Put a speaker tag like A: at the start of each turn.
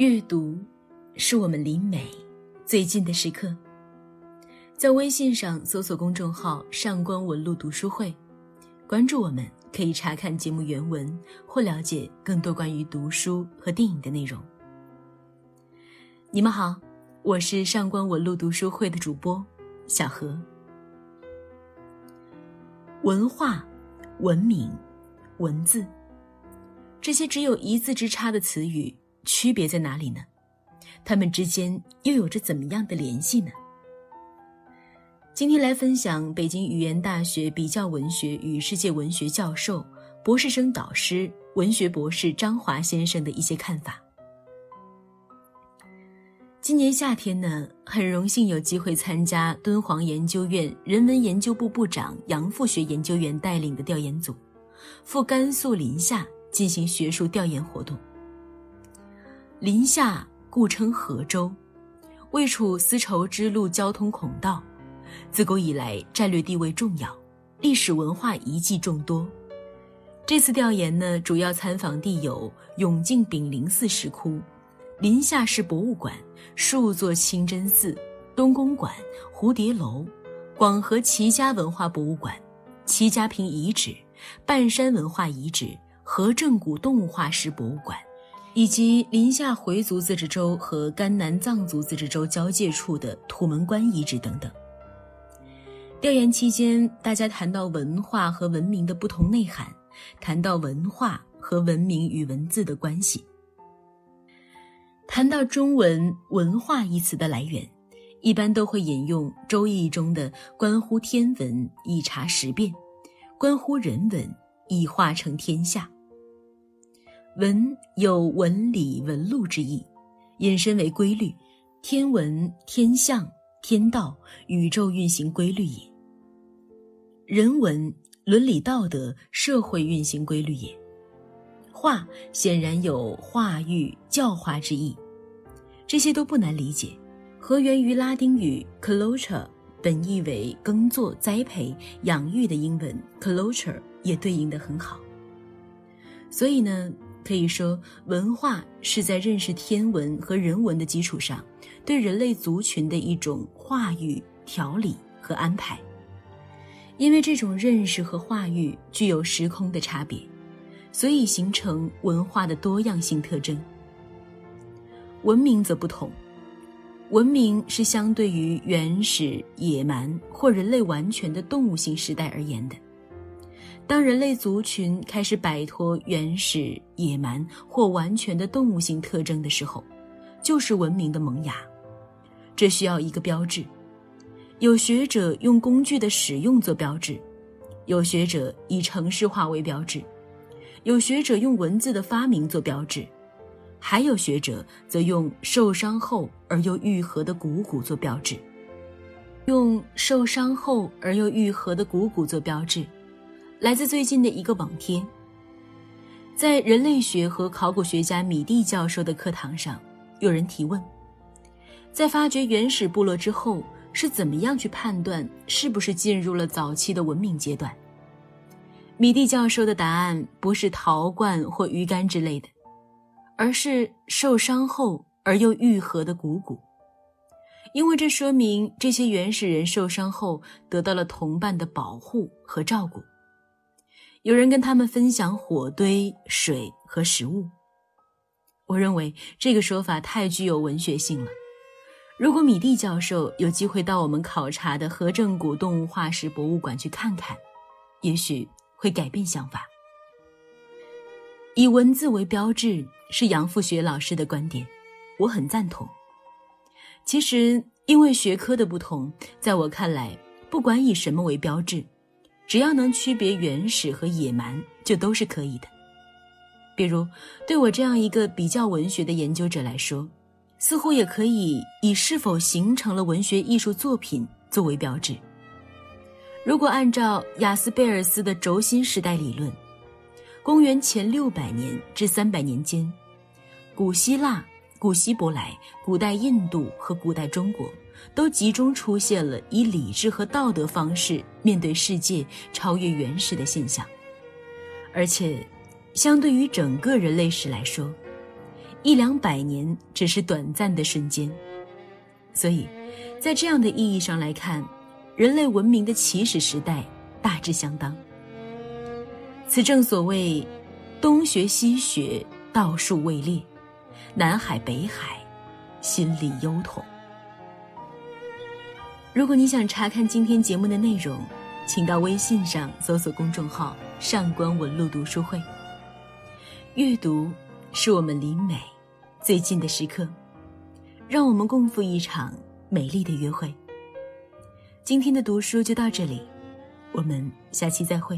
A: 阅读，是我们离美最近的时刻。在微信上搜索公众号“上官文露读书会”，关注我们，可以查看节目原文或了解更多关于读书和电影的内容。你们好，我是上官文露读书会的主播小何。文化、文明、文字，这些只有一字之差的词语。区别在哪里呢？他们之间又有着怎么样的联系呢？今天来分享北京语言大学比较文学与世界文学教授、博士生导师、文学博士张华先生的一些看法。今年夏天呢，很荣幸有机会参加敦煌研究院人文研究部部长杨复学研究员带领的调研组，赴甘肃临夏进行学术调研活动。临夏故称河州，位处丝绸之路交通孔道，自古以来战略地位重要，历史文化遗迹众多。这次调研呢，主要参访地有永靖炳灵寺石窟、临夏市博物馆、数座清真寺、东宫馆、蝴蝶楼、广和齐家文化博物馆、齐家坪遗址、半山文化遗址、和正古动物化石博物馆。以及临夏回族自治州和甘南藏族自治州交界处的土门关遗址等等。调研期间，大家谈到文化和文明的不同内涵，谈到文化和文明与文字的关系，谈到中文“文化”一词的来源，一般都会引用《周易》中的“关乎天文以察时变，关乎人文以化成天下”。文有文理文路之意，引申为规律，天文、天象、天道、宇宙运行规律也；人文伦理道德、社会运行规律也。化显然有化育、教化之意，这些都不难理解。和源于拉丁语 culture，本意为耕作、栽培、养育的英文 culture 也对应的很好。所以呢。可以说，文化是在认识天文和人文的基础上，对人类族群的一种话语、调理和安排。因为这种认识和话语具有时空的差别，所以形成文化的多样性特征。文明则不同，文明是相对于原始、野蛮或人类完全的动物性时代而言的。当人类族群开始摆脱原始、野蛮或完全的动物性特征的时候，就是文明的萌芽。这需要一个标志。有学者用工具的使用做标志，有学者以城市化为标志，有学者用文字的发明做标志，还有学者则用受伤后而又愈合的股骨做标志。用受伤后而又愈合的股骨做标志。来自最近的一个网帖，在人类学和考古学家米蒂教授的课堂上，有人提问：在发掘原始部落之后，是怎么样去判断是不是进入了早期的文明阶段？米蒂教授的答案不是陶罐或鱼竿之类的，而是受伤后而又愈合的股骨，因为这说明这些原始人受伤后得到了同伴的保护和照顾。有人跟他们分享火堆、水和食物。我认为这个说法太具有文学性了。如果米蒂教授有机会到我们考察的和正古动物化石博物馆去看看，也许会改变想法。以文字为标志是杨复学老师的观点，我很赞同。其实，因为学科的不同，在我看来，不管以什么为标志。只要能区别原始和野蛮，就都是可以的。比如，对我这样一个比较文学的研究者来说，似乎也可以以是否形成了文学艺术作品作为标志。如果按照雅斯贝尔斯的轴心时代理论，公元前六百年至三百年间，古希腊。古希伯来、古代印度和古代中国，都集中出现了以理智和道德方式面对世界、超越原始的现象。而且，相对于整个人类史来说，一两百年只是短暂的瞬间。所以，在这样的意义上来看，人类文明的起始时代大致相当。此正所谓，东学西学，道术未裂；南海北海，心里幽统。如果你想查看今天节目的内容，请到微信上搜索公众号“上官文露读书会”。阅读是我们离美最近的时刻，让我们共赴一场美丽的约会。今天的读书就到这里，我们下期再会。